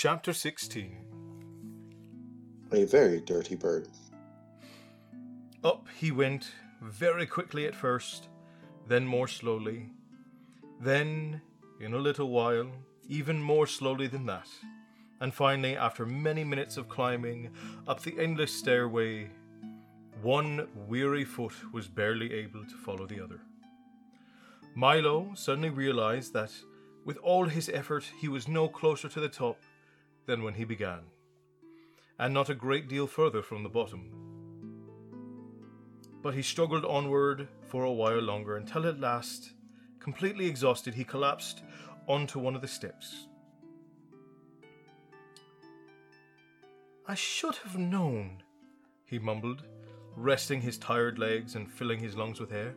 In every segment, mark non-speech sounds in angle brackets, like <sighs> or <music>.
Chapter 16 A very dirty bird. Up he went, very quickly at first, then more slowly. Then, in a little while, even more slowly than that. And finally, after many minutes of climbing up the endless stairway, one weary foot was barely able to follow the other. Milo suddenly realized that, with all his effort, he was no closer to the top than when he began, and not a great deal further from the bottom. But he struggled onward for a while longer until at last, completely exhausted, he collapsed onto one of the steps. I should have known, he mumbled, resting his tired legs and filling his lungs with air.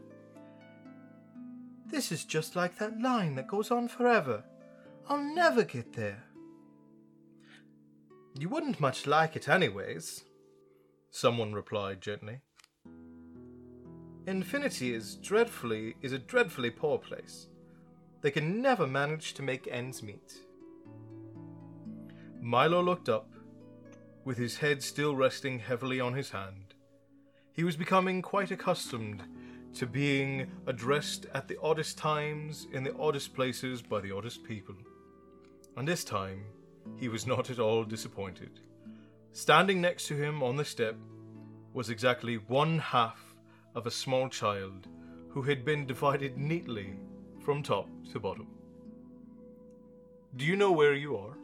This is just like that line that goes on forever. I'll never get there. You wouldn't much like it, anyways, someone replied gently. Infinity is dreadfully is a dreadfully poor place. They can never manage to make ends meet. Milo looked up, with his head still resting heavily on his hand. He was becoming quite accustomed to being addressed at the oddest times in the oddest places by the oddest people. And this time, he was not at all disappointed. Standing next to him on the step was exactly one half of a small child who had been divided neatly from top to bottom. Do you know where you are?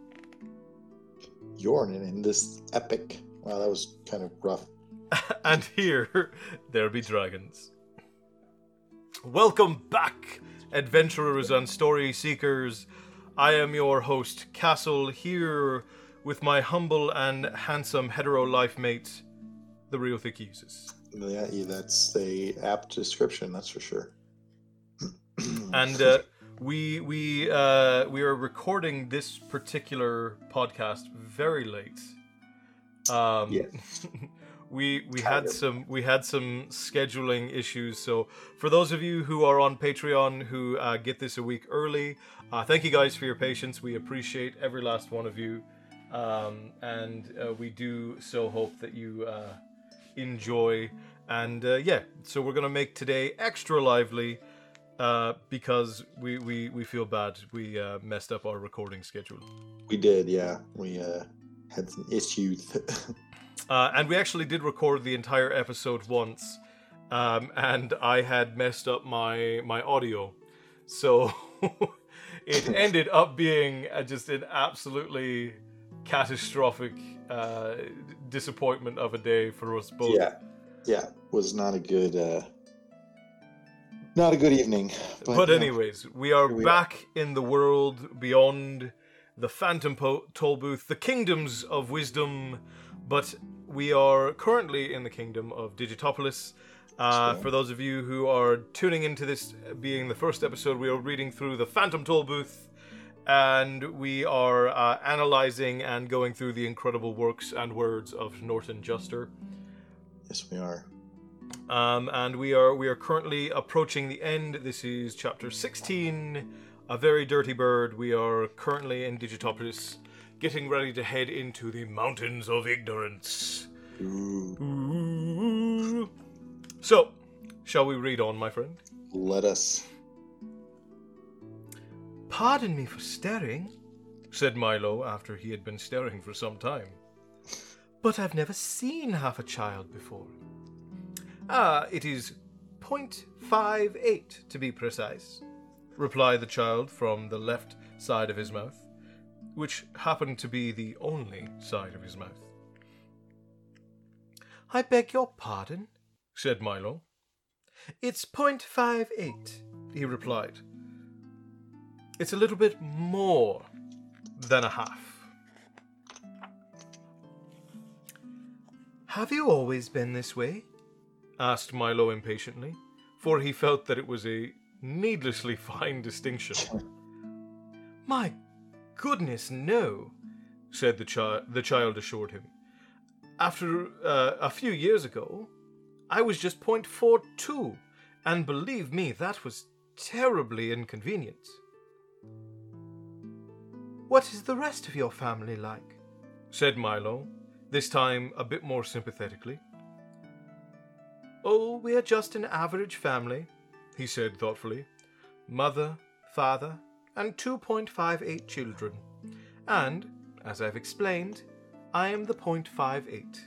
Yorn in this epic. Wow, that was kind of rough. <laughs> and here there be dragons. Welcome back, adventurers and story seekers. I am your host, Castle, here with my humble and handsome hetero life mate, the real Thick Uses. Yeah, that's a apt description, that's for sure. <clears throat> and uh, we we uh, we are recording this particular podcast very late. Um, Yes. <laughs> we we Kind had of. some we had some scheduling issues. So for those of you who are on Patreon who uh, get this a week early, uh, thank you guys for your patience. We appreciate every last one of you, um, and uh, we do so hope that you uh, enjoy. And uh, yeah, so we're gonna make today extra lively. Uh, because we, we, we feel bad we uh, messed up our recording schedule. We did, yeah. We uh, had some issues. <laughs> Uh, and we actually did record the entire episode once, um, and I had messed up my my audio, so <laughs> it <laughs> ended up being uh, just an absolutely catastrophic uh, disappointment of a day for us both. yeah, yeah. Was not a good, uh, not a good evening. But, But, yeah, anyways, we are we are. back in the world beyond the Phantom po- Toll Booth, the kingdoms of wisdom, but we are currently in the kingdom of Digitopolis. Uh, for those of you who are tuning into this being the first episode, we are reading through the Phantom Toll Booth, and we are uh, analyzing and going through the incredible works and words of Norton Juster. yes, we are. Um, and we are we are currently approaching the end. This is chapter 16, A Very Dirty Bird. We are currently in Digitopolis, getting ready to head into the Mountains of Ignorance. Ooh, Ooh. So, shall we read on, my friend? let us. Pardon me for staring, said Milo after he had been staring for some time. But I've never seen half a child before. Ah, it is point five eight to be precise, replied the child from the left side of his mouth, which happened to be the only side of his mouth. I beg your pardon, said Milo. It's point five eight, he replied. It's a little bit more than a half. Have you always been this way? asked Milo impatiently, for he felt that it was a needlessly <laughs> fine distinction. My goodness, no, said the, chi- the child assured him. After uh, a few years ago, I was just 0.42, and believe me, that was terribly inconvenient. What is the rest of your family like? said Milo, this time a bit more sympathetically. Oh, we are just an average family, he said thoughtfully. Mother, father, and 2.58 children. And, as I've explained, I am the 0.58.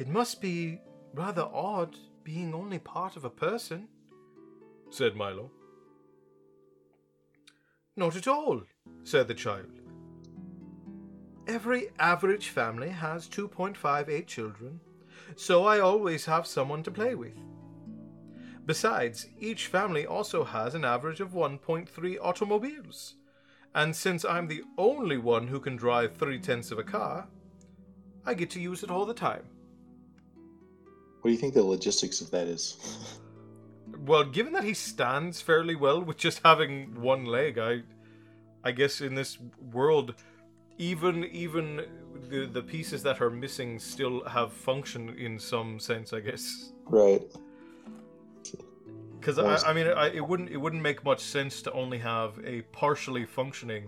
It must be rather odd being only part of a person, said Milo. Not at all, said the child. Every average family has 2.58 children, so I always have someone to play with. Besides, each family also has an average of 1.3 automobiles. And since I'm the only one who can drive three tenths of a car, I get to use it all the time. What do you think the logistics of that is? Well, given that he stands fairly well with just having one leg, I I guess in this world even even the the pieces that are missing still have function in some sense, I guess. Right. Because I, I mean, I, it wouldn't it wouldn't make much sense to only have a partially functioning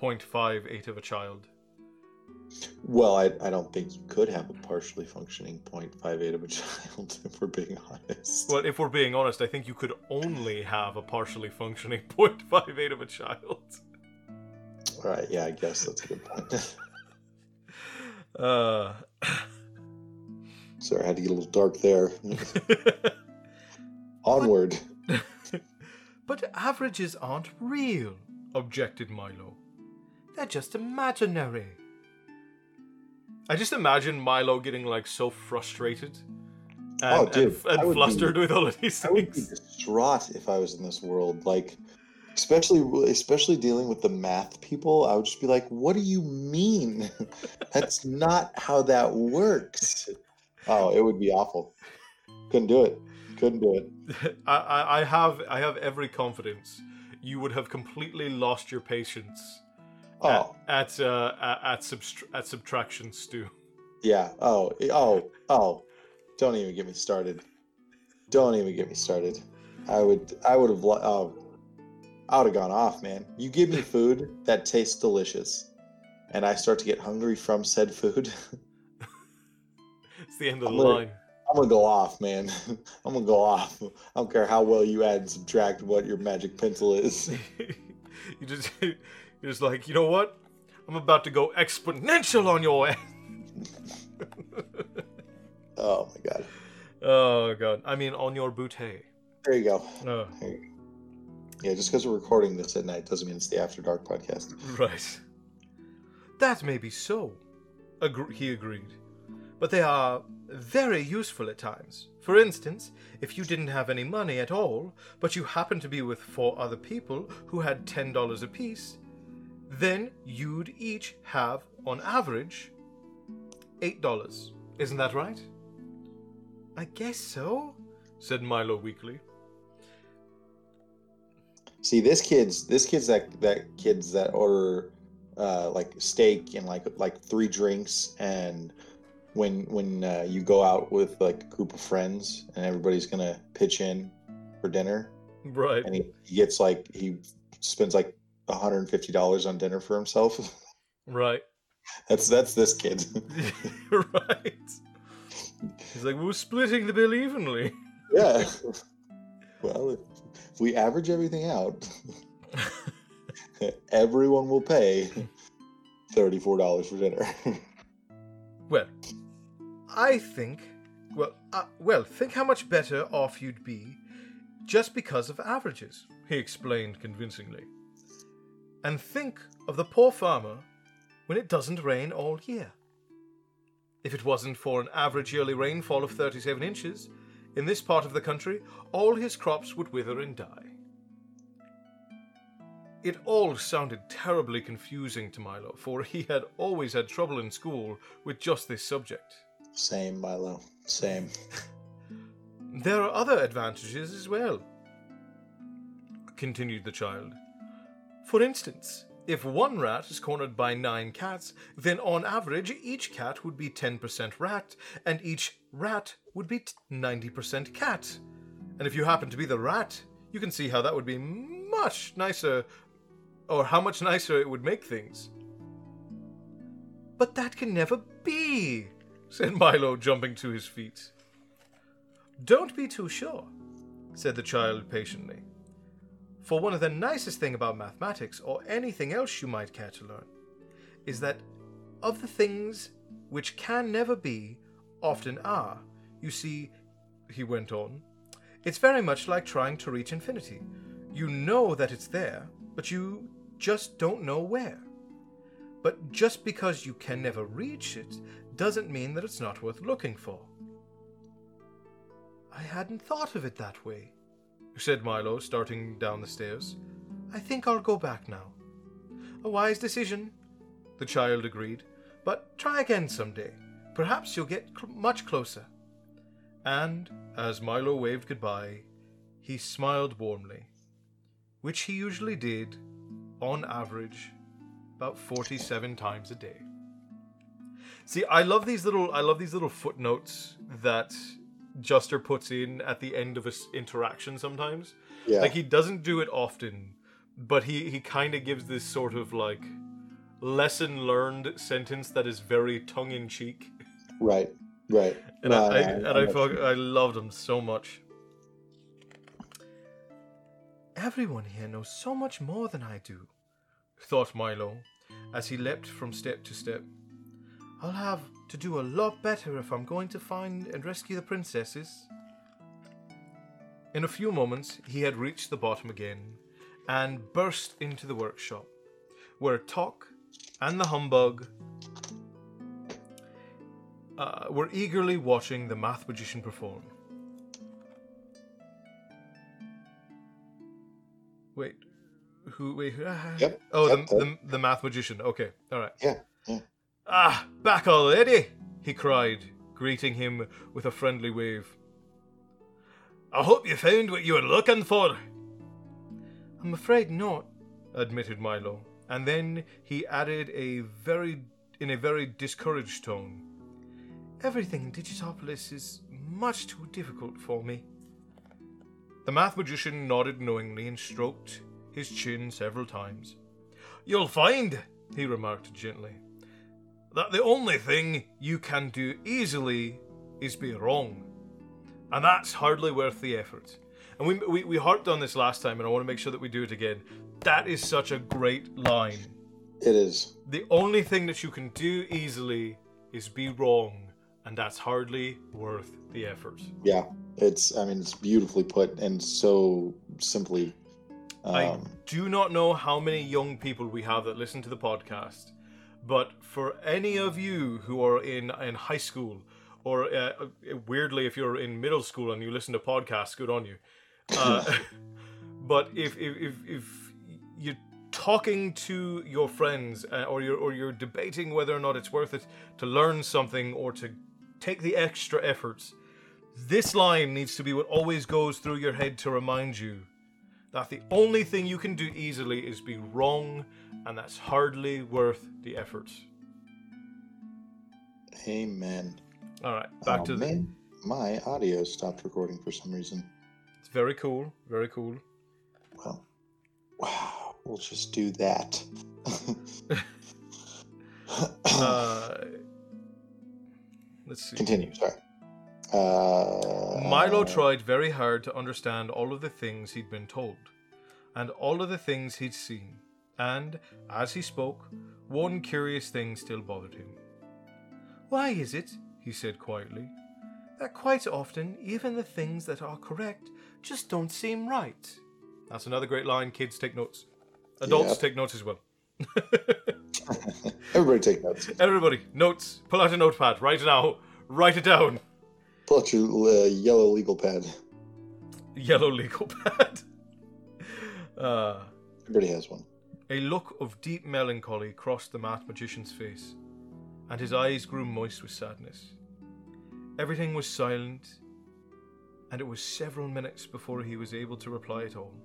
0.58 of a child. Well, I, I don't think you could have a partially functioning 0.58 of a <laughs> child, if we're being honest. Well, if we're being honest, I think you could only have a partially functioning <laughs> 0.58 of a child. Right, yeah, I guess that's a good point. Uh, Sorry, I had to get a little dark there. <laughs> Onward. but averages aren't real, objected Milo. They're just imaginary. I just imagine Milo getting like so frustrated oh, and, Oh, dude, and, and flustered be- with all of these things. I would be distraught if I was in this world. Like, especially especially dealing with the math people, I would just be like, "What do you mean? <laughs> That's not how that works." Oh, it would be awful. Couldn't do it. Couldn't do it. <laughs> I, I have I have every confidence you would have completely lost your patience Oh, at at uh, at, subtr- at subtraction stew. yeah. Oh, oh, oh. Don't even get me started. Don't even get me started. I would, I would have, oh, I would have gone off, man. You give me food <laughs> that tastes delicious, and I start to get hungry from said food. It's the end of the I'm gonna- line. I'm gonna go off, man. <laughs> I'm gonna go off. I don't care how well you add and subtract what your magic pencil is. <laughs> <laughs> you just <laughs> you're just like you know what? I'm about to go exponential on your ass. <laughs> Oh my god. Oh god. I mean on your boutte. There you go. Oh, There you go. Yeah, just because we're recording this at night doesn't mean it's the After Dark podcast. right. That may be so. Agre- he agreed. But they are very useful at times. For instance, if you didn't have any money at all, but you happened to be with four other people who had $10 apiece, then you'd each have, on average, $8. Isn't that right? I guess so, said Milo weakly. See, this kid's this kid's that that kids that order uh, like steak and like like three drinks and when when uh, you go out with like a group of friends and everybody's gonna pitch in for dinner Right. and he, he gets like he spends like $150 on dinner for himself <laughs> Right. that's that's this kid <laughs> <laughs> right. He's like, we're splitting the bill evenly. yeah well if, if we average everything out everyone will pay $34 for dinner Well, I think. Well, uh, well, think how much better off you'd be just because of averages, he explained convincingly. And think of the poor farmer when it doesn't rain all year. If it wasn't for an average yearly rainfall of 37 inches, in this part of the country, all his crops would wither and die. It all sounded terribly confusing to Milo, for he had always had trouble in school with just this subject. Same, Milo. Same. <laughs> There are other advantages as well, continued the child. For instance, if one rat is cornered by nine cats, then on average each cat would be 10% rat, and each rat would be t- 90% cat. And if you happen to be the rat, you can see how that would be much nicer or how much nicer it would make things. But that can never be, said Milo, jumping to his feet. Don't be too sure, said the child patiently. For one of the nicest things about mathematics, or anything else you might care to learn, is that of the things which can never be, often are. You see, he went on, it's very much like trying to reach infinity. You know that it's there, but you just don't know where. But just because you can never reach it doesn't mean that it's not worth looking for. I hadn't thought of it that way, said Milo, starting down the stairs. I think I'll go back now. A wise decision, the child agreed. But try again some day. Perhaps you'll get cl- much closer. And, as Milo waved goodbye, he smiled warmly, which he usually did, on average, about 47 times a day. See, I love these little I love these little footnotes that Juster puts in at the end of his interaction sometimes. Yeah. Like he doesn't do it often, but he he kind of gives this sort of like lesson learned sentence that is very tongue in cheek. right. Right. <laughs> And No, I, I, no, and I, fuck. I loved him so much. Everyone here knows so much more than I do, thought Milo, as he leapt from step to step. I'll have to do a lot better if I'm going to find and rescue the princesses. In a few moments, he had reached the bottom again and burst into the workshop, where Tock and the humbug uh, were eagerly watching the math magician perform. Wait, who? Wait, who- Yep, Oh, yep, the, the the math magician. Okay, all right. Yeah. Yeah. Ah, back already! He cried, greeting him with a friendly wave. I hope you found what you were looking for. I'm afraid not, admitted Milo, and then he added a very in a very discouraged tone. Everything in Digitopolis is much too difficult for me. The math magician nodded knowingly and stroked his chin several times. You'll find, he remarked gently, that the only thing you can do easily is be wrong. And that's hardly worth the effort. And we, we, we harped on this last time, and I want to make sure that we do it again. That is such a great line. It is. The only thing that you can do easily is be wrong, and that's hardly worth the effort. Yeah. It's. I mean, it's beautifully put and so simply. I Um, do not know how many young people we have that listen to the podcast, but for any of you who are in in high school, or uh, weirdly, if you're in middle school and you listen to podcasts, good on you. Uh, <laughs> but if, if if if you're talking to your friends uh, or you're or you're debating whether or not it's worth it to learn something or to take the extra efforts, this line needs to be what always goes through your head to remind you that the only thing you can do easily is be wrong, and that's hardly worth the effort. Amen. All right, back oh, to the. man. My audio stopped recording for some reason. It's very cool, very cool. Well, wow. We'll just do that. <laughs> Uh, let's see. Continue. Sorry. Uh, Milo tried very hard to understand all of the things he'd been told, and all of the things he'd seen, and, as he spoke, one curious thing still bothered him. Why is it, he said quietly, that quite often even the things that are correct just don't seem right? That's another great line. Kids take notes. Adults Yeah. take notes as well. <laughs> Everybody take notes. Everybody, notes. Pull out a notepad right now. Write it down. Pull out your uh, yellow legal pad. Yellow legal <laughs> pad. Uh, Everybody has one. A look of deep melancholy crossed the math magician's face, and his eyes grew moist with sadness. Everything was silent, and it was several minutes before he was able to reply at all. <laughs>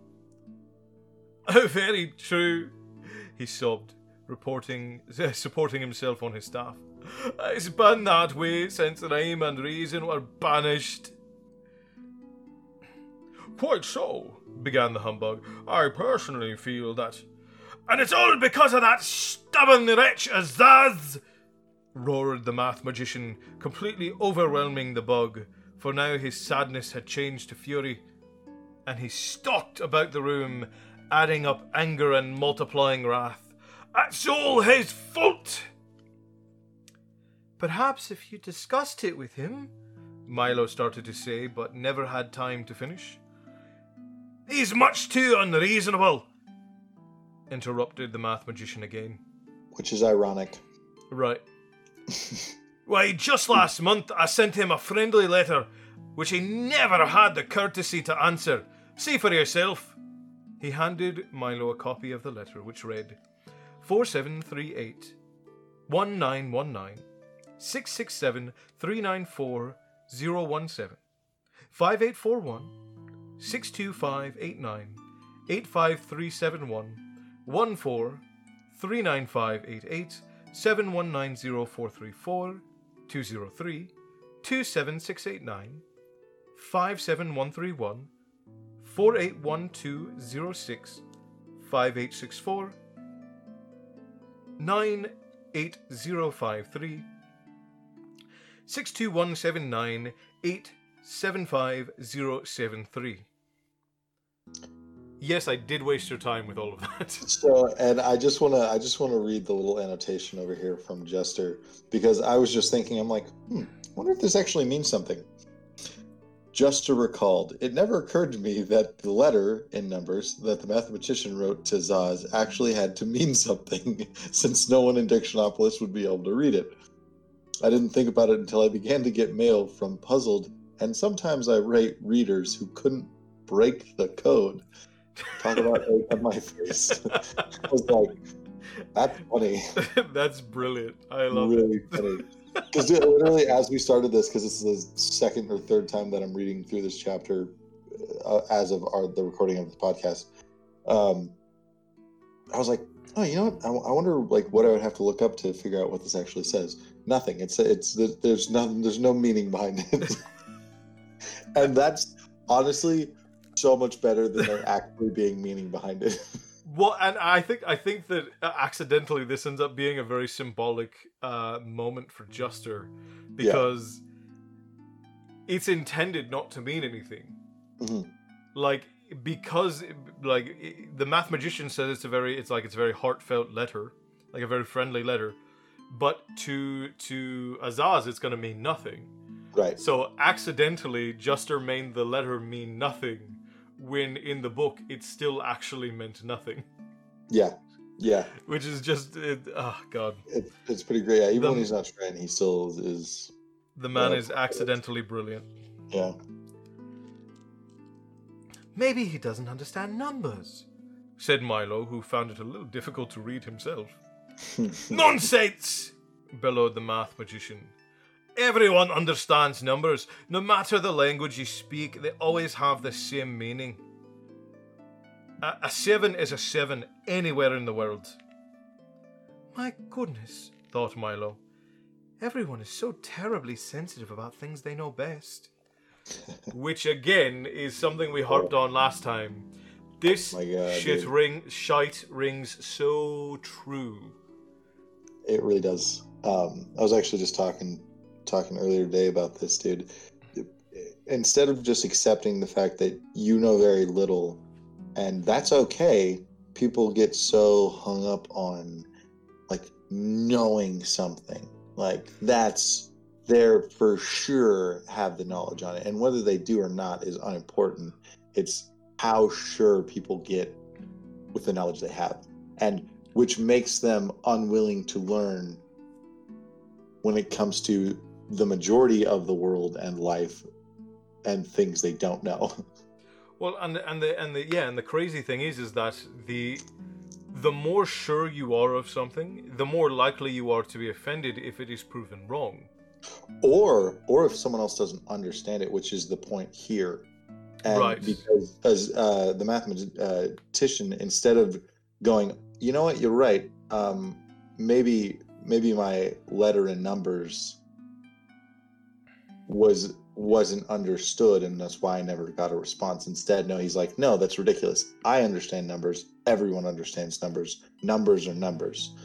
Oh, very true, he sobbed, reporting, <laughs> supporting himself on his staff. It's been that way since rhyme and reason were banished. Quite so, began the humbug. I personally feel that And it's all because of that stubborn wretch Azaz! Roared the math magician, completely overwhelming the bug, for now his sadness had changed to fury. And he stalked about the room, adding up anger and multiplying wrath. That's all his fault! Perhaps if you discussed it with him, Milo started to say, but never had time to finish. He's much too unreasonable, interrupted the math magician again. Which is ironic. Right. Why, just last month I sent him a friendly letter, which he never had the courtesy to answer. See for yourself. He handed Milo a copy of the letter, which read 4738 1919 667 394 017 5841 62589 85371 14 39588 7190434 203 27689 57131 481206 5864 98053 62179 875073. Yes, I did waste your time with all of that. <laughs> So, and I just want to, I just want to read the little annotation over here from Juster because I was just thinking, I'm like, hmm, wonder if this actually means something. Juster recalled, it never occurred to me that the letter in numbers that the mathematician wrote to Zaz actually had to mean <laughs> something, since no one in Dictionopolis would be able to read it. I didn't think about it until I began to get mail from puzzled and sometimes I irate readers who couldn't break the code. Talk about egg on my face. I was like, that's funny. <laughs> That's brilliant. I love really it. funny. Because literally, as we started this, because this is the second or third time that I'm reading through this chapter uh, as of our the recording of the podcast, um, I was like, oh, you know what? I, I wonder like what I would have to look up to figure out what this actually says. Nothing. It's it's there's nothing. There's no meaning behind it, <laughs> and that's honestly so much better than there actually being meaning behind it. <laughs> Well, and I think I think that accidentally this ends up being a very symbolic uh, moment for Juster because it's intended not to mean anything. Mhm. Like because like the math magician says it's a very it's like it's a very heartfelt letter, like a very friendly letter, but to to Azaz it's going to mean nothing. Right. So accidentally, Juster made the letter mean nothing, when in the book it still actually meant nothing, Yeah. Yeah. which is just it, oh god, It, it's pretty great. Yeah, even The- when he's not trying, he still is. the man Yeah. is accidentally brilliant. Yeah. Maybe he doesn't understand numbers, said Milo, who found it a little difficult to read himself. <laughs> Nonsense! bellowed the math magician. Everyone understands numbers. No matter the language you speak, they always have the same meaning. A, a seven is a seven anywhere in the world. My goodness, thought Milo. Everyone is so terribly sensitive about things they know best. <laughs> Which again is something we harped on last time. This God, shit dude. ring shite rings so true. It really does. Um, I was actually just talking talking earlier today about this, dude. Instead of just accepting the fact that you know very little, and that's okay, people get so hung up on like knowing something. Like that's they're for sure have the knowledge on it, and whether they do or not is unimportant. It's how sure people get with the knowledge they have, and which makes them unwilling to learn when it comes to the majority of the world and life and things they don't know. <laughs> Well, and the, and the and the yeah, and the crazy thing is, is that the the more sure you are of something, the more likely you are to be offended if it is proven wrong. or or if someone else doesn't understand it, which is the point here. And Right. because as uh, the mathematician, instead of going, you know what, you're right. Um, maybe maybe my letter and numbers was wasn't understood, and that's why I never got a response. Instead, no, he's like, no, that's ridiculous. I understand numbers. Everyone understands numbers. Numbers are numbers.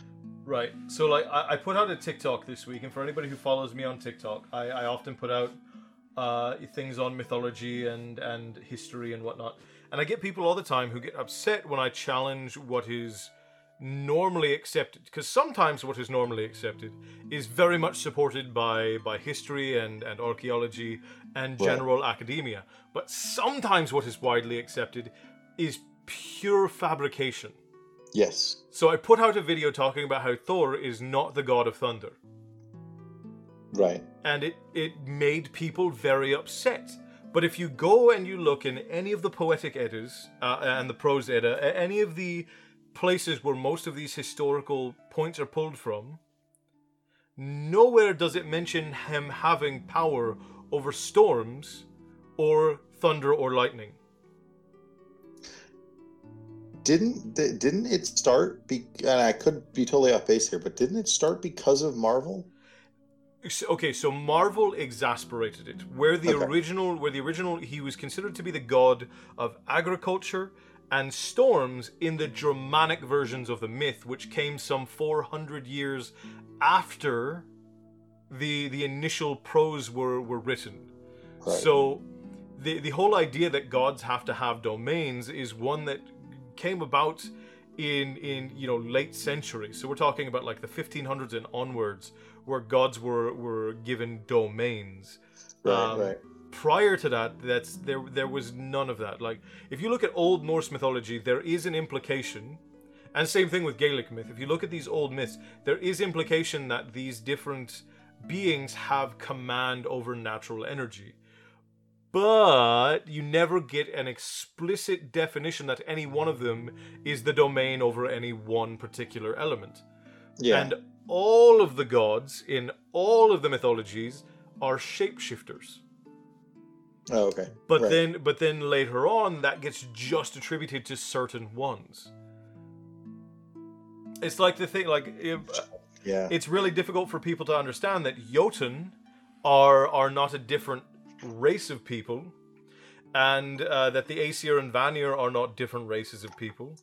Right. So, like, I, I put out a TikTok this week, and for anybody who follows me on TikTok, I, I often put out uh, things on mythology and and history and whatnot. And I get people all the time who get upset when I challenge what is normally accepted because sometimes what is normally accepted is very much supported by by history and and archaeology and Right. general academia but sometimes what is widely accepted is pure fabrication Yes. so i put out a video talking about how thor is not the god of thunder Right. and it it made people very upset. But if you go and you look in any of the poetic eddas uh, and the prose edda, any of the places where most of these historical points are pulled from, nowhere does it mention him having power over storms or thunder or lightning. Didn't didn't it start? Be- and I could be totally off base here, but didn't it start because of Marvel? Okay, so Marvel exasperated it. Where the Okay. original, where the original, he was considered to be the god of agriculture and storms in the Germanic versions of the myth, which came some 400 years after the the initial prose were were written. Right. So the the whole idea that gods have to have domains is one that came about in in you know late centuries. So we're talking about like the 1500s and onwards, where gods were were given domains. right. um, right. Prior to that, that's there there was none of that. Like if you look at Old Norse mythology, there is an implication. And same thing with Gaelic myth. If you look at these old myths, there is implication that these different beings have command over natural energy. But you never get an explicit definition that any one of them is the domain over any one particular element. Yeah. And all of the gods in all of the mythologies are shapeshifters. Oh, okay. But Right. then but then later on that gets just attributed to certain ones. It's like the thing like if, yeah. it's really difficult for people to understand that Jotun are are not a different race of people, and uh, that the Aesir and Vanir are not different races of people.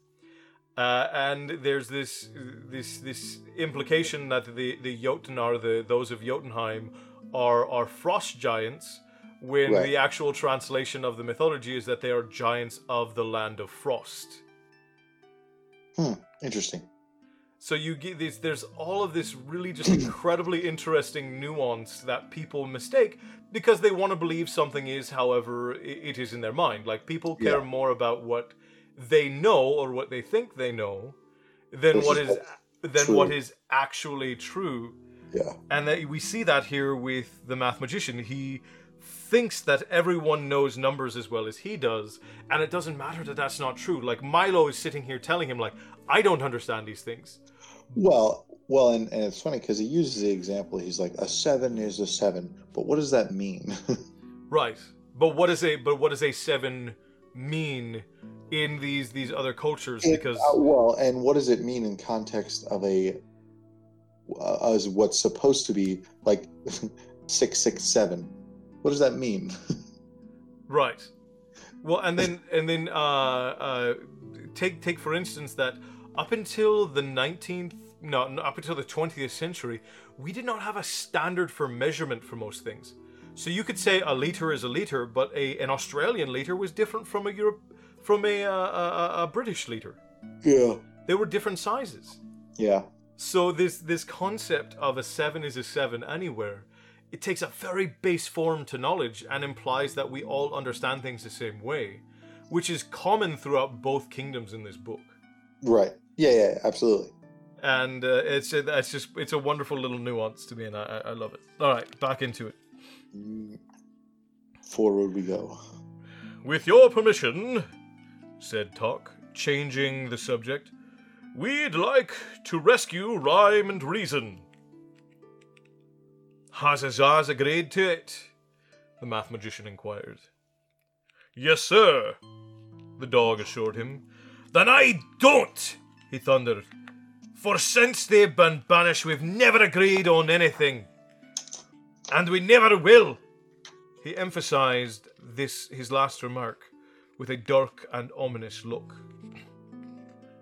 Uh, and there's this this this implication that the the Jotun are the those of Jotunheim are are frost giants, when Right. the actual translation of the mythology is that they are giants of the land of frost. Hmm, interesting. So you get this. There's all of this really just <clears throat> incredibly interesting nuance that people mistake because they want to believe something is, however, it is in their mind. Like people care Yeah. more about what they know or what they think they know than what is what's than what true. is actually true. Yeah. And that we see that here with the math magician. He thinks that everyone knows numbers as well as he does, and it doesn't matter that that's not true. Like Milo is sitting here telling him, like, I don't understand these things. Well, well, and, and it's funny because he uses the example. He's like, a seven is a seven, but what does that mean? <laughs> Right. But what is a but what does a seven mean in these these other cultures? It- Because uh, well, and what does it mean in context of a uh, as what's supposed to be like <laughs> six six seven? What does that mean? right. Well, and then <laughs> and then uh, uh, take take for instance that up until the nineteenth no no, up until the twentieth century, we did not have a standard for measurement for most things. So you could say a liter is a liter, but a an Australian liter was different from a Europe from a uh, a, a British liter. yeah. They were different sizes. Yeah. So this this concept of a seven is a seven anywhere, it takes a very base form to knowledge and implies that we all understand things the same way, which is common throughout both kingdoms in this book. Right. Yeah. Yeah. Absolutely. And uh, it's it's just it's a wonderful little nuance to me, and I, I love it. All right, back into it. Mm, Forward we go. With your permission, said Tock, changing the subject, we'd like to rescue Rhyme and Reason. Has Azaz agreed to it? The math magician inquired. Yes, sir, the dog assured him. Then I don't, he thundered. For since they've been banished, we've never agreed on anything. And we never will. He emphasized this his last remark with a dark and ominous look.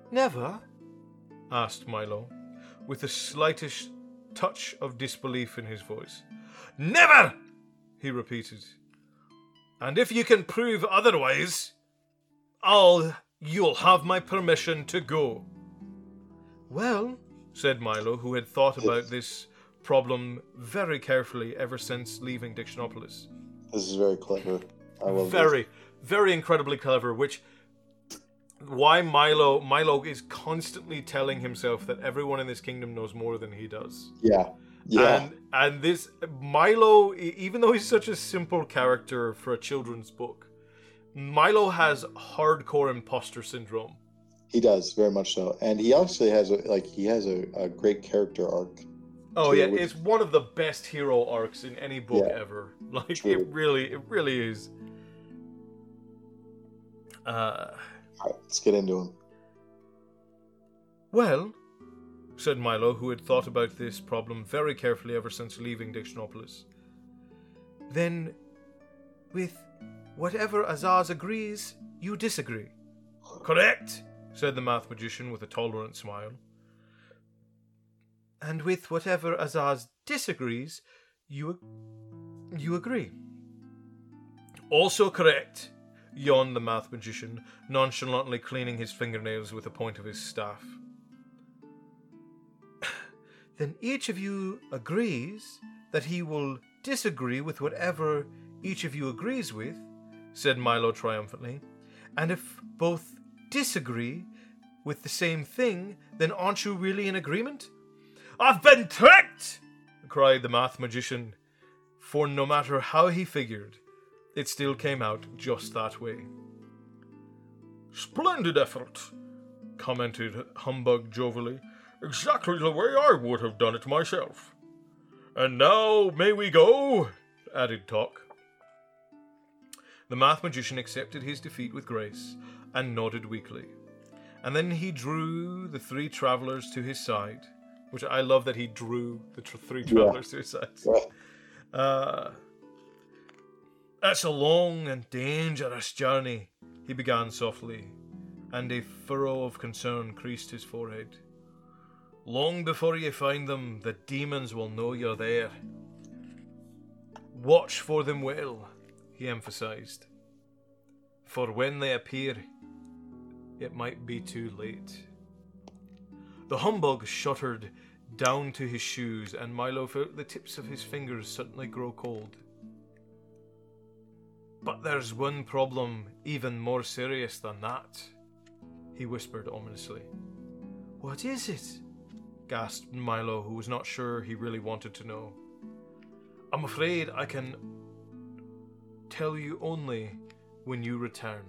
Never? asked Milo, with the slightest touch of disbelief in his voice. Never! he repeated. And if you can prove otherwise, I'll you'll have my permission to go. Well, said Milo, who had thought about this problem very carefully ever since leaving Dictionopolis. This is very clever. I love very, very incredibly clever, which why Milo Milo is constantly telling himself that everyone in this kingdom knows more than he does. Yeah. Yeah. And and this Milo, even though he's such a simple character for a children's book, Milo has hardcore imposter syndrome. he does very much so, and he actually has a like he has a, a great character arc. Oh True, yeah, which- it's one of the best hero arcs in any book Yeah. ever. <laughs> Like True. it really, it really is. Uh, right, let's get into him. well, said Milo, who had thought about this problem very carefully ever since leaving Dictionopolis. Then, with whatever Azaz agrees, you disagree. Correct, said the math magician with a tolerant smile. And with whatever Azaz disagrees, you you agree. Also correct, yawned the math magician, nonchalantly cleaning his fingernails with the point of his staff. <laughs> then each of you agrees that he will disagree with whatever each of you agrees with, said Milo triumphantly. And if both disagree with the same thing, then aren't you really in agreement? I've been tricked! cried the math magician, for no matter how he figured, it still came out just that way. Splendid effort, commented Humbug jovially. Exactly the way I would have done it myself. And now may we go? added Tock. The math magician accepted his defeat with grace and nodded weakly. And then he drew the three travelers to his side, which I love that he drew the tr- three Yeah. travelers to his side. Yeah. Uh, it's a long and dangerous journey, he began softly, and a furrow of concern creased his forehead. Long before you find them, the demons will know you're there. Watch for them well, he emphasized. For when they appear, it might be too late. The humbug shuddered down to his shoes, and Milo felt the tips of his fingers suddenly grow cold. But there's one problem even more serious than that, he whispered ominously. What is it? gasped Milo, who was not sure he really wanted to know. I'm afraid I can tell you only when you return.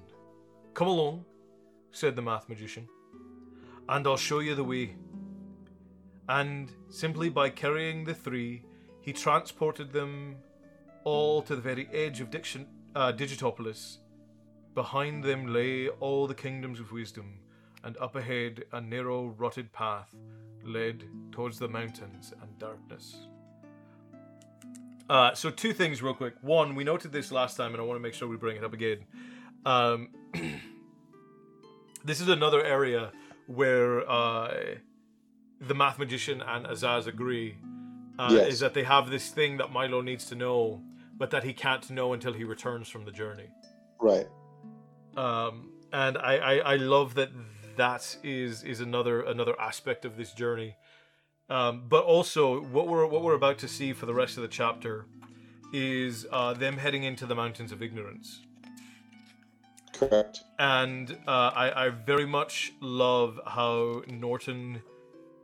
Come along, said the math magician, and I'll show you the way. And simply by carrying the three, he transported them all to the very edge of Diction, uh, Digitopolis. Behind them lay all the kingdoms of wisdom, and up ahead a narrow, rutted path led towards the mountains and darkness. Uh, so, two things real quick. One, we noted this last time, and I want to make sure we bring it up again. Um, <clears throat> this is another area where uh, the math magician and Azaz agree. Uh, Yes. Is that they have this thing that Milo needs to know, but that he can't know until he returns from the journey. Right. Um, and I, I, I love that that is is another another aspect of this journey. Um, but also what we're what we're about to see for the rest of the chapter is uh, them heading into the mountains of ignorance. Correct. And uh, I, I very much love how Norton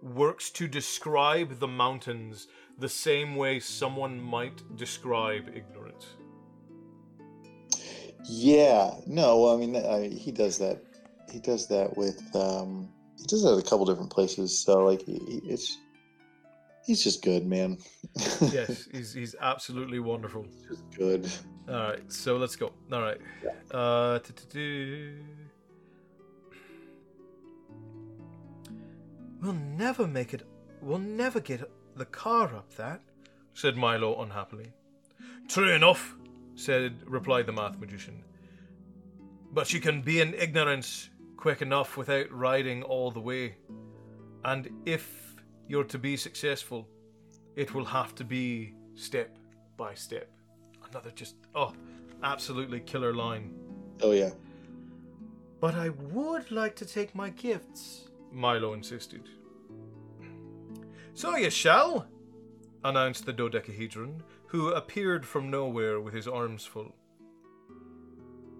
works to describe the mountains the same way someone might describe ignorance. Yeah. No. I mean, I, he does that. He does that with. Um, he does that at a couple different places. So like, he, it's. He's just good, man. <laughs> Yes, he's, he's absolutely wonderful. just good. All right, so let's go. All right. Uh. We'll never make it. We'll never get the car up that, said Milo unhappily. True enough, said replied the math magician. But she can be in ignorance quick enough without riding all the way. And if you're to be successful, it will have to be step by step. Another just oh, absolutely killer line. Oh yeah. But I would like to take my gifts, Milo insisted. So you shall, announced the dodecahedron, who appeared from nowhere with his arms full.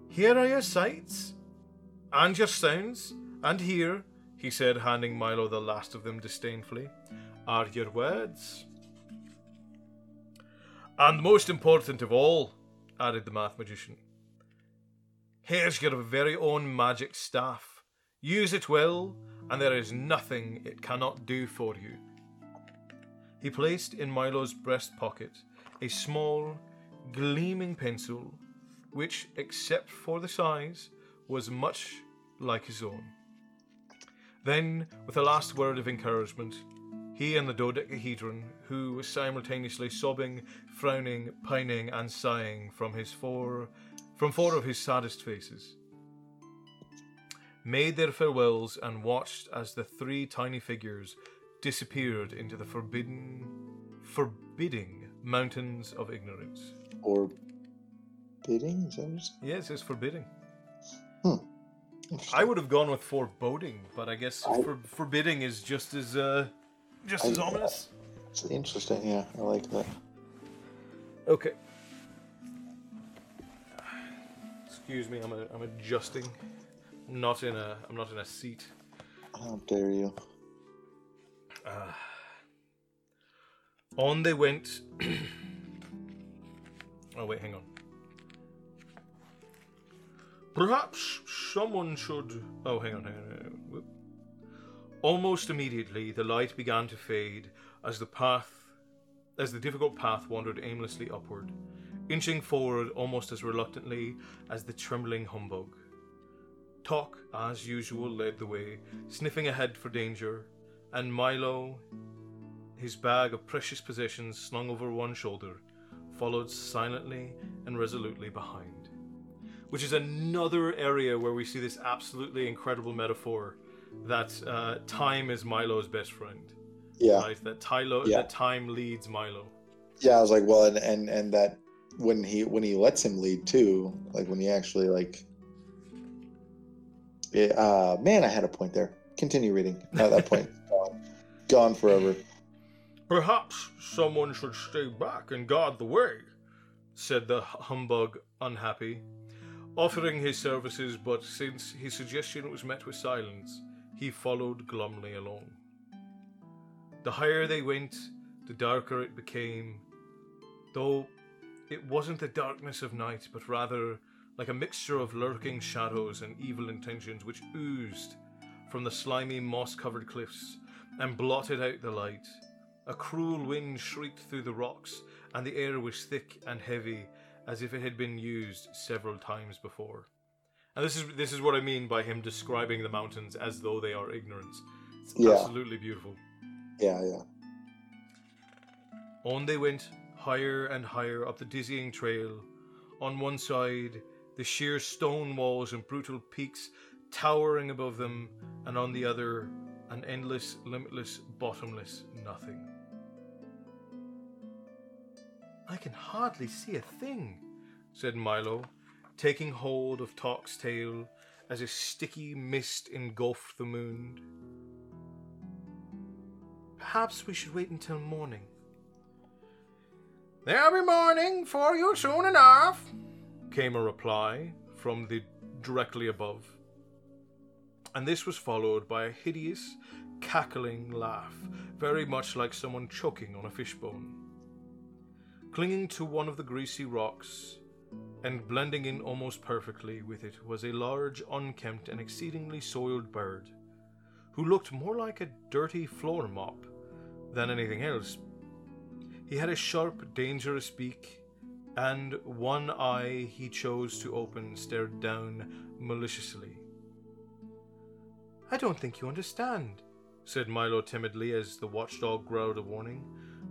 Here are your sights, and your sounds, and here, he said, handing Milo the last of them disdainfully, are your words. And most important of all, added the Mathemagician, here's your very own magic staff. Use it well, and there is nothing it cannot do for you. He placed in Milo's breast pocket a small, gleaming pencil, which, except for the size, was much like his own. Then, with a last word of encouragement, he and the dodecahedron, who was simultaneously sobbing, frowning, pining, and sighing from his four from four of his saddest faces, made their farewells and watched as the three tiny figures disappeared into the forbidden forbidding mountains of ignorance. Or bidding? Is that what? Yes, it's forbidding. Hmm. I would have gone with foreboding, but I guess I- for, forbidding is just as uh, just I- as ominous. It's interesting. Yeah, I like that. Okay. Excuse me, I'm a, I'm adjusting. I'm not in a I'm not in a seat. How dare you? Ah. On they went. <clears throat> oh wait, hang on. Perhaps someone should. Oh, hang on, hang on. Hang on. Almost immediately, the light began to fade as the path, as the difficult path wandered aimlessly upward, inching forward almost as reluctantly as the trembling humbug. Tock, as usual, led the way, sniffing ahead for danger, and Milo, his bag of precious possessions slung over one shoulder, followed silently and resolutely behind. Which is another area where we see this absolutely incredible metaphor that uh, time is Milo's best friend. Yeah, Right? That, Tylo, Yeah. that time leads Milo. yeah. I was like, well, and and and that when he when he lets him lead too, like when he actually like, yeah. Uh, man, I had a point there. Continue reading. At that point, <laughs> gone, forever. Perhaps someone should stay back and guard the way, said the humbug, unhappy, offering his services, but since his suggestion was met with silence, he followed glumly along. The higher they went, the darker it became, though it wasn't the darkness of night, but rather like a mixture of lurking shadows and evil intentions which oozed from the slimy moss covered cliffs and blotted out the light. A cruel wind shrieked through the rocks, and the air was thick and heavy, as if it had been used several times before. And this is this is what I mean by him describing the mountains as though they are ignorance. It's Yeah. absolutely beautiful. Yeah, yeah. On they went, higher and higher up the dizzying trail. On one side, the sheer stone walls and brutal peaks towering above them, and on the other, an endless, limitless, bottomless nothing. I can hardly see a thing, said Milo, taking hold of Tock's tail as a sticky mist engulfed the moon. Perhaps we should wait until morning. There'll be morning for you soon enough, came a reply from the directly above. And this was followed by a hideous, cackling laugh, very much like someone choking on a fishbone. Clinging to one of the greasy rocks and blending in almost perfectly with it was a large, unkempt, and exceedingly soiled bird, who looked more like a dirty floor mop than anything else. He had a sharp, dangerous beak, and one eye he chose to open stared down maliciously. I don't think you understand, said Milo timidly as the watchdog growled a warning.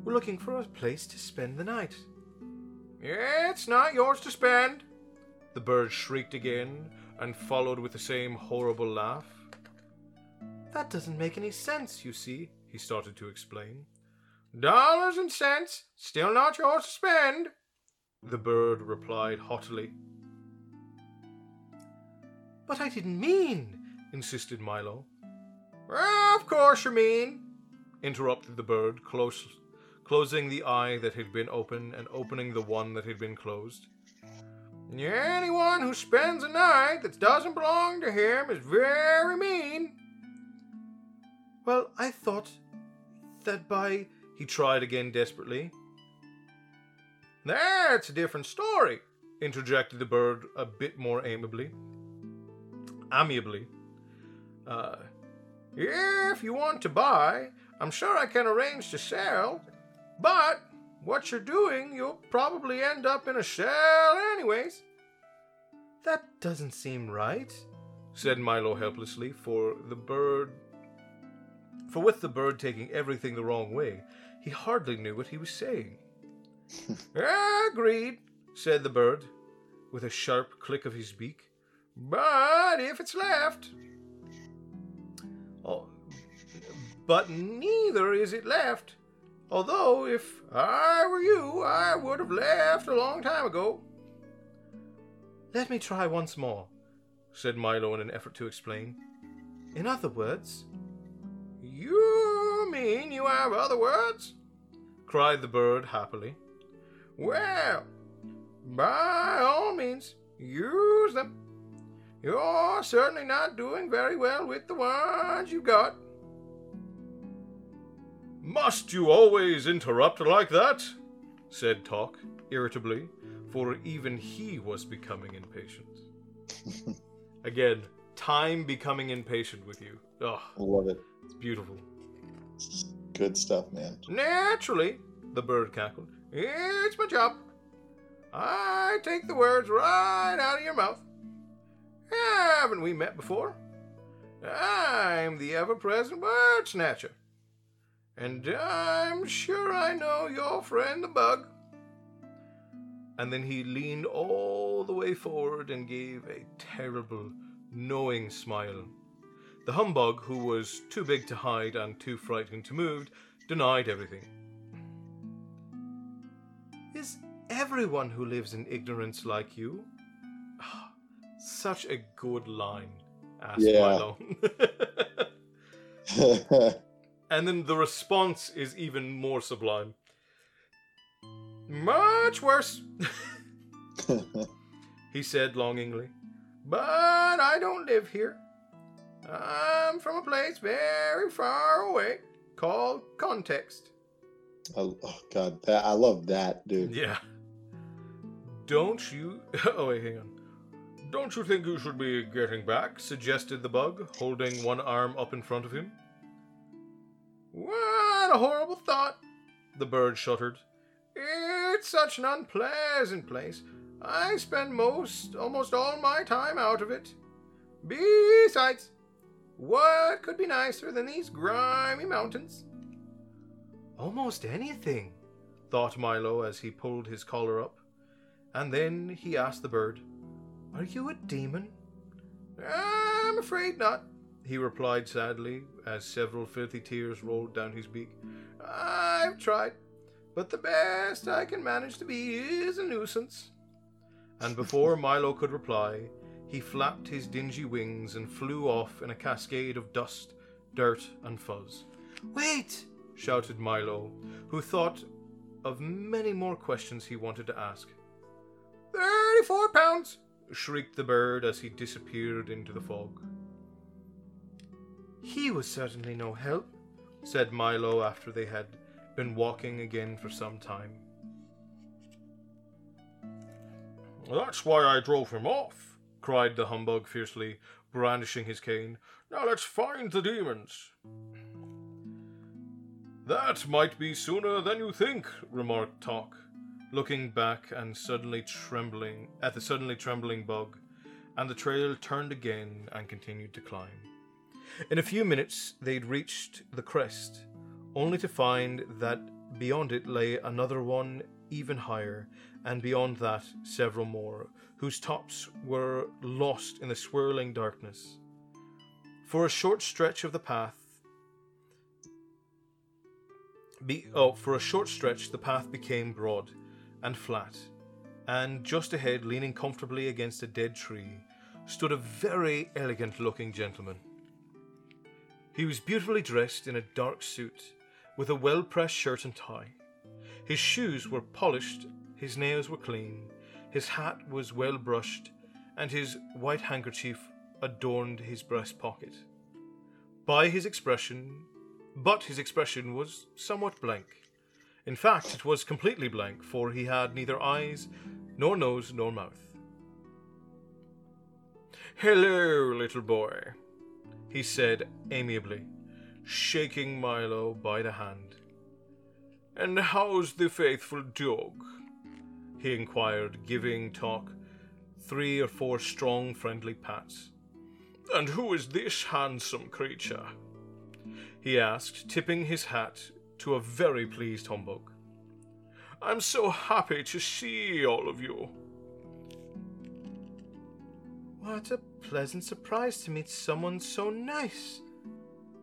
We're looking for a place to spend the night. It's not yours to spend. The bird shrieked again and followed with the same horrible laugh. That doesn't make any sense, you see, he started to explain. Dollars and cents, still not yours to spend, the bird replied haughtily. But I didn't mean, insisted Milo. Of course you mean, interrupted the bird, close, closing the eye that had been open and opening the one that had been closed. Anyone who spends a night that doesn't belong to him is very mean. Well, I thought that by. He tried again desperately. That's a different story, interjected the bird a bit more amiably. Amiably. Uh, if you want to buy, I'm sure I can arrange to sell, but what you're doing, you'll probably end up in a shell anyways. That doesn't seem right, said Milo helplessly, for the bird. For with the bird taking everything the wrong way, he hardly knew what he was saying. <laughs> Agreed, said the bird, with a sharp click of his beak. But if it's left. Oh, but neither is it left. Although, if I were you, I would have left a long time ago. Let me try once more, said Milo in an effort to explain. In other words, You mean you have other words? cried the bird happily. Well, by all means, use them. You're certainly not doing very well with the ones you've got. Must you always interrupt like that? said Tock irritably, for even he was becoming impatient. <laughs> Again, time becoming impatient with you. Oh, I Love it. it's beautiful. Good stuff, man. Naturally, the bird cackled. It's my job. I take the words right out of your mouth. Haven't we met before? I'm the ever present wordsnatcher. And I'm sure I know your friend the bug. And then he leaned all the way forward and gave a terrible, knowing smile. The humbug, who was too big to hide and too frightened to move, denied everything. Is everyone who lives in ignorance like you? Such a good line, asked Yeah. Milo. <laughs> and then the response is even more sublime. Much worse, <laughs> he said longingly. But I don't live here. I'm from a place very far away called Context. oh, oh God, that I love that, dude. Yeah. Don't you. <laughs> Oh, wait, hang on. Don't you think you should be getting back? suggested the bug, holding one arm up in front of him. What a horrible thought, the bird shuddered. It's such an unpleasant place. I spend most, almost all my time out of it. Besides, what could be nicer than these grimy mountains? Almost anything, thought Milo as he pulled his collar up. And then he asked the bird, Are you a demon? I'm afraid not, he replied sadly, as several filthy tears rolled down his beak. I've tried, but the best I can manage to be is a nuisance. And <laughs> before Milo could reply, he flapped his dingy wings and flew off in a cascade of dust, dirt, and fuzz. Wait! shouted Milo, who thought of many more questions he wanted to ask. Thirty-four pounds! Shrieked the bird as he disappeared into the fog. He was certainly no help, said Milo after they had been walking again for some time. That's why I drove him off, cried the humbug fiercely, brandishing his cane. Now let's find the demons. That might be sooner than you think, remarked Tock, looking back and suddenly trembling at the suddenly trembling bug, and the trail turned again and continued to climb. In a few minutes they'd reached the crest, only to find that beyond it lay another one even higher, and beyond that several more, whose tops were lost in the swirling darkness. For a short stretch of the path, be, oh, for a short stretch the path became broad and flat, and just ahead, leaning comfortably against a dead tree, stood a very elegant looking gentleman. He was beautifully dressed in a dark suit, with a well pressed shirt and tie. His shoes were polished, his nails were clean, his hat was well brushed, and his white handkerchief adorned his breast pocket. By his expression, but his expression was somewhat blank. In fact, it was completely blank, for he had neither eyes, nor nose, nor mouth. Hello, little boy, he said amiably, shaking Milo by the hand. And how's the faithful dog? he inquired, giving Tock three or four strong, friendly pats. And who is this handsome creature? he asked, tipping his hat to a very pleased humbug. I'm so happy to see all of you. What a pleasant surprise to meet someone so nice,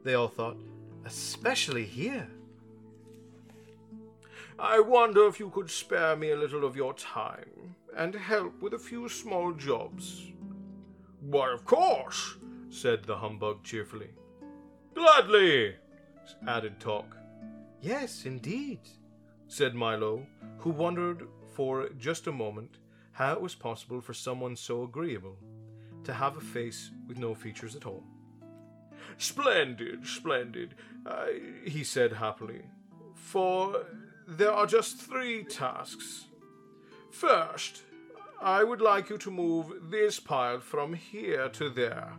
they all thought, especially here. I wonder if you could spare me a little of your time and help with a few small jobs. Why, of course, said the humbug cheerfully. Gladly, added Tock. Yes, indeed, said Milo, who wondered for just a moment how it was possible for someone so agreeable to have a face with no features at all. Splendid, splendid, uh, he said happily. For there are just three tasks. First, I would like you to move this pile from here to there,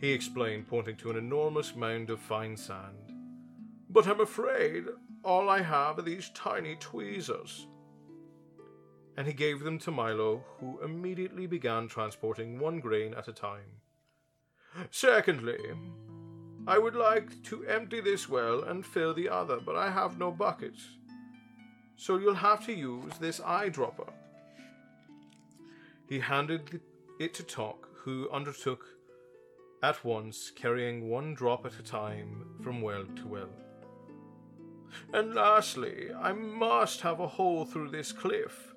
he explained, pointing to an enormous mound of fine sand. But I'm afraid all I have are these tiny tweezers and he gave them to Milo, who immediately began transporting one grain at a time. Secondly, I would like to empty this well and fill the other, but I have no buckets. So you'll have to use this eyedropper. He handed it to Tock, who undertook at once, carrying one drop at a time from well to well. And lastly, I must have a hole through this cliff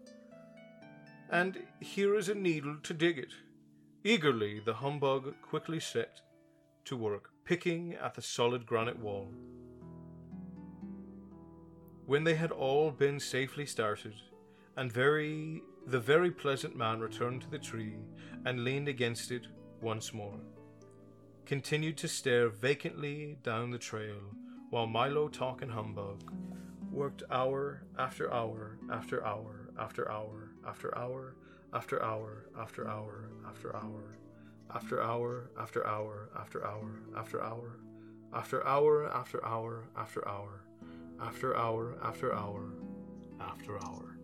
and here is a needle to dig it. Eagerly, the humbug quickly set to work, picking at the solid granite wall. When they had all been safely started, and very the very pleasant man returned to the tree and leaned against it once more, continued to stare vacantly down the trail, while Milo Tock and Humbug worked hour after hour after hour after hour after hour after hour after hour after hour after hour after hour after hour after hour after hour after hour after hour after hour after hour after hour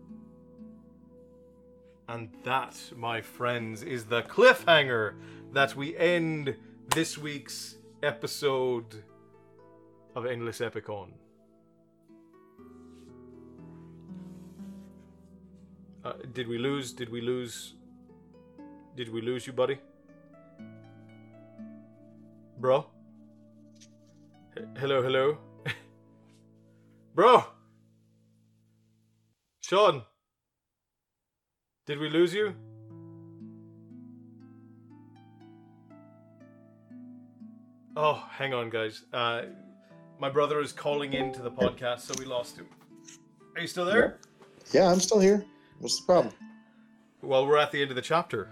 and that my friends is the cliffhanger that we end this week's episode of endless epic on Uh, did we lose? Did we lose? Did we lose you, buddy? Bro? H- hello, hello? <laughs> Bro! Sean! Did we lose you? Oh, hang on, guys. Uh, my brother is calling into the podcast, so we lost him. Are you still there? Yeah, I'm still here. What's the problem? Well, we're at the end of the chapter.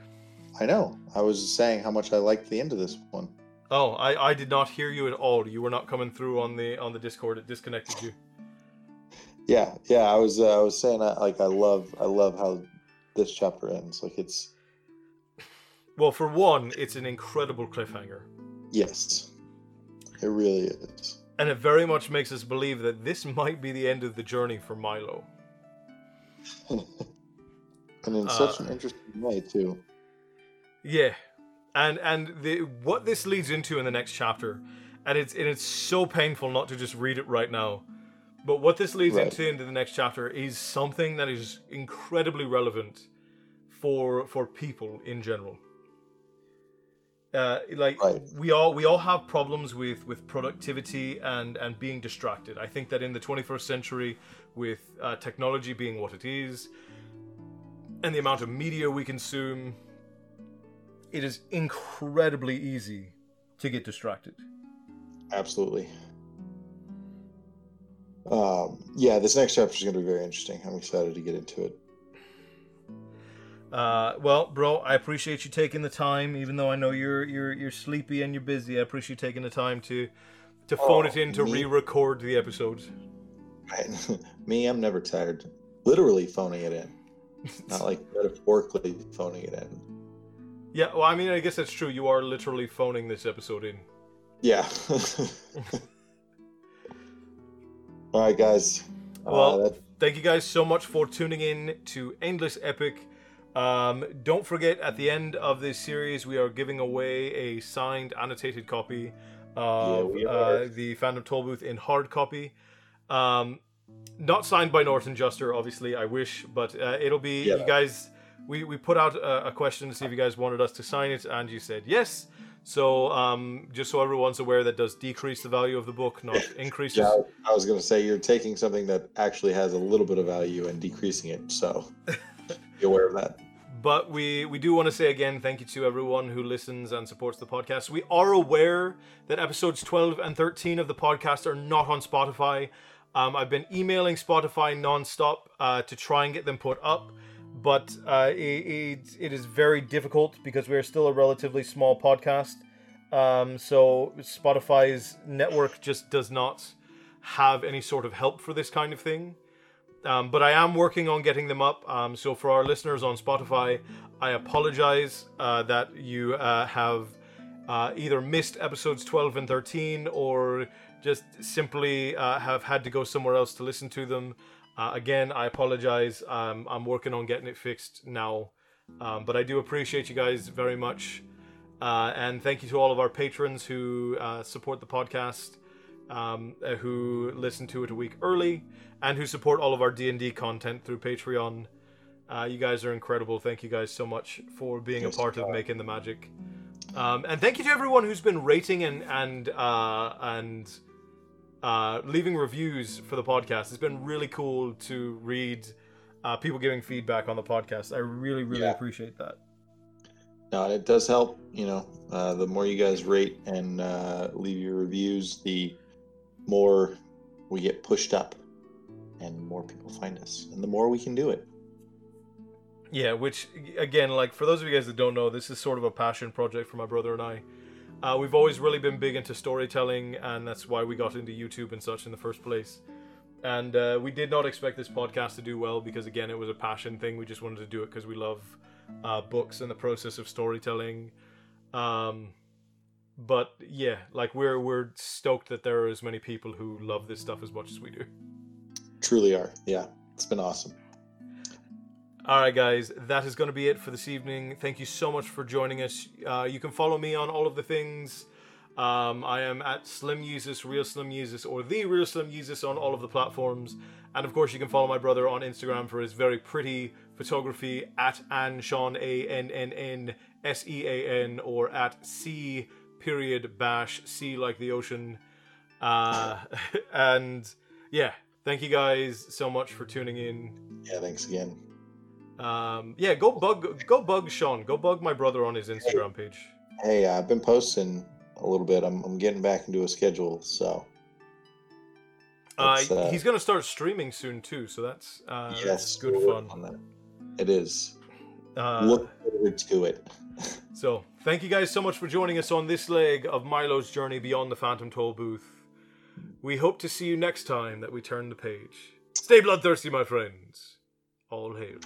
I know. I was saying how much I liked the end of this one. Oh, I, I did not hear you at all. You were not coming through on the on the Discord. It disconnected you. <laughs> Yeah, yeah. I was uh, I was saying that like I love I love how this chapter ends. Like it's <sighs> Well, for one, it's an incredible cliffhanger, yes, it really is. And it very much makes us believe that this might be the end of the journey for Milo. <laughs> and in such an Uh, interesting way too. Yeah, and and the what this leads into in the next chapter, and it's and it's so painful not to just read it right now, But what this leads Right. into into the next chapter is something that is incredibly relevant for for people in general. Uh, like Right. we all we all have problems with with productivity and and being distracted. I think that in the 21st century, with uh, technology being what it is, and the amount of media we consume, it is incredibly easy to get distracted. Absolutely. Um, yeah, this next chapter is going to be very interesting. I'm excited to get into it. Uh, well, bro, I appreciate you taking the time, even though I know you're you're you're sleepy and you're busy. I appreciate you taking the time to to phone Oh, it in to me? re-record the episodes. Right? <laughs> Me, I'm never tired. Literally phoning it in, <laughs> not like metaphorically phoning it in. Yeah, well, I mean, I guess that's true. You are literally phoning this episode in. Yeah. <laughs> All right, guys. Well- uh, Thank you guys so much for tuning in to Endless Epic. Um, don't forget, at the end of this series, we are giving away a signed, annotated copy of we uh, the Phantom Tollbooth in hard copy. Um, not signed by Norton Juster, obviously. I wish, but uh, it'll be. Yeah. You guys, we we put out a, a question to see if you guys wanted us to sign it, and you said yes. So, um, just so everyone's aware, that does decrease the value of the book, not <laughs> increases. yeah, I was going to say you're taking something that actually has a little bit of value and decreasing it. So <laughs> be aware of that. But we we do want to say again, thank you to everyone who listens and supports the podcast. We are aware that episodes 12 and 13 of the podcast are not on Spotify. Um, I've been emailing Spotify nonstop uh, to try and get them put up, but uh, it, it, it is very difficult because we are still a relatively small podcast. Um, so Spotify's network just does not have any sort of help for this kind of thing. Um, but I am working on getting them up. Um, so for our listeners on Spotify, I apologize uh, that you uh, have uh, either missed episodes 12 and 13 or just simply uh, have had to go somewhere else to listen to them. Uh, again, I apologize. Um, I'm working on getting it fixed now. Um, but I do appreciate you guys very much. Uh, and thank you to all of our patrons who support the podcast um, uh, who listen to it a week early and who support all of our d&d content through patreon. Uh, you guys are incredible. Thank you guys so much for being a part of making the magic. Um, and thank you to everyone who's been rating and and uh, and uh, leaving reviews for the podcast. It's been really cool to read uh, people giving feedback on the podcast. I really really Yeah. appreciate that. No, it does help. You know, uh, the more you guys rate and uh, leave your reviews, the more we get pushed up, and more people find us, and the more we can do it. Yeah, which again, like for those of you guys that don't know, this is sort of a passion project for my brother and I. Uh, we've always really been big into storytelling, and that's why we got into YouTube and such in the first place. And uh, we did not expect this podcast to do well because, again, it was a passion thing. We just wanted to do it because we love uh, books and the process of storytelling. Um, but yeah, like we're we're stoked that there are as many people who love this stuff as much as we do. Truly are. Yeah, it's been awesome. All right, guys, that is going to be it for this evening. Thank you so much for joining us. Uh, you can follow me on all of the things. Um, I am at Slim Uses, Real Slim Uses, or The Real Slim Uses on all of the platforms. And of course, you can follow my brother on Instagram for his very pretty photography at Anshawn, A N N N S E A N, or at C period bash, C like the ocean. Uh, <laughs> and yeah, thank you guys so much for tuning in. Yeah, thanks again. Um, yeah, go bug, go bug Sean. Go bug my brother on his Instagram page. Hey, I've been posting a little bit. I'm, I'm getting back into a schedule, so Uh, uh, he's gonna start streaming soon too, so that's uh, that's yes, good fun. It is. Uh, Look forward to it. <laughs> So, thank you guys so much for joining us on this leg of Milo's journey beyond the Phantom Toll booth. We hope to see you next time that we turn the page. Stay bloodthirsty, my friends. All hail.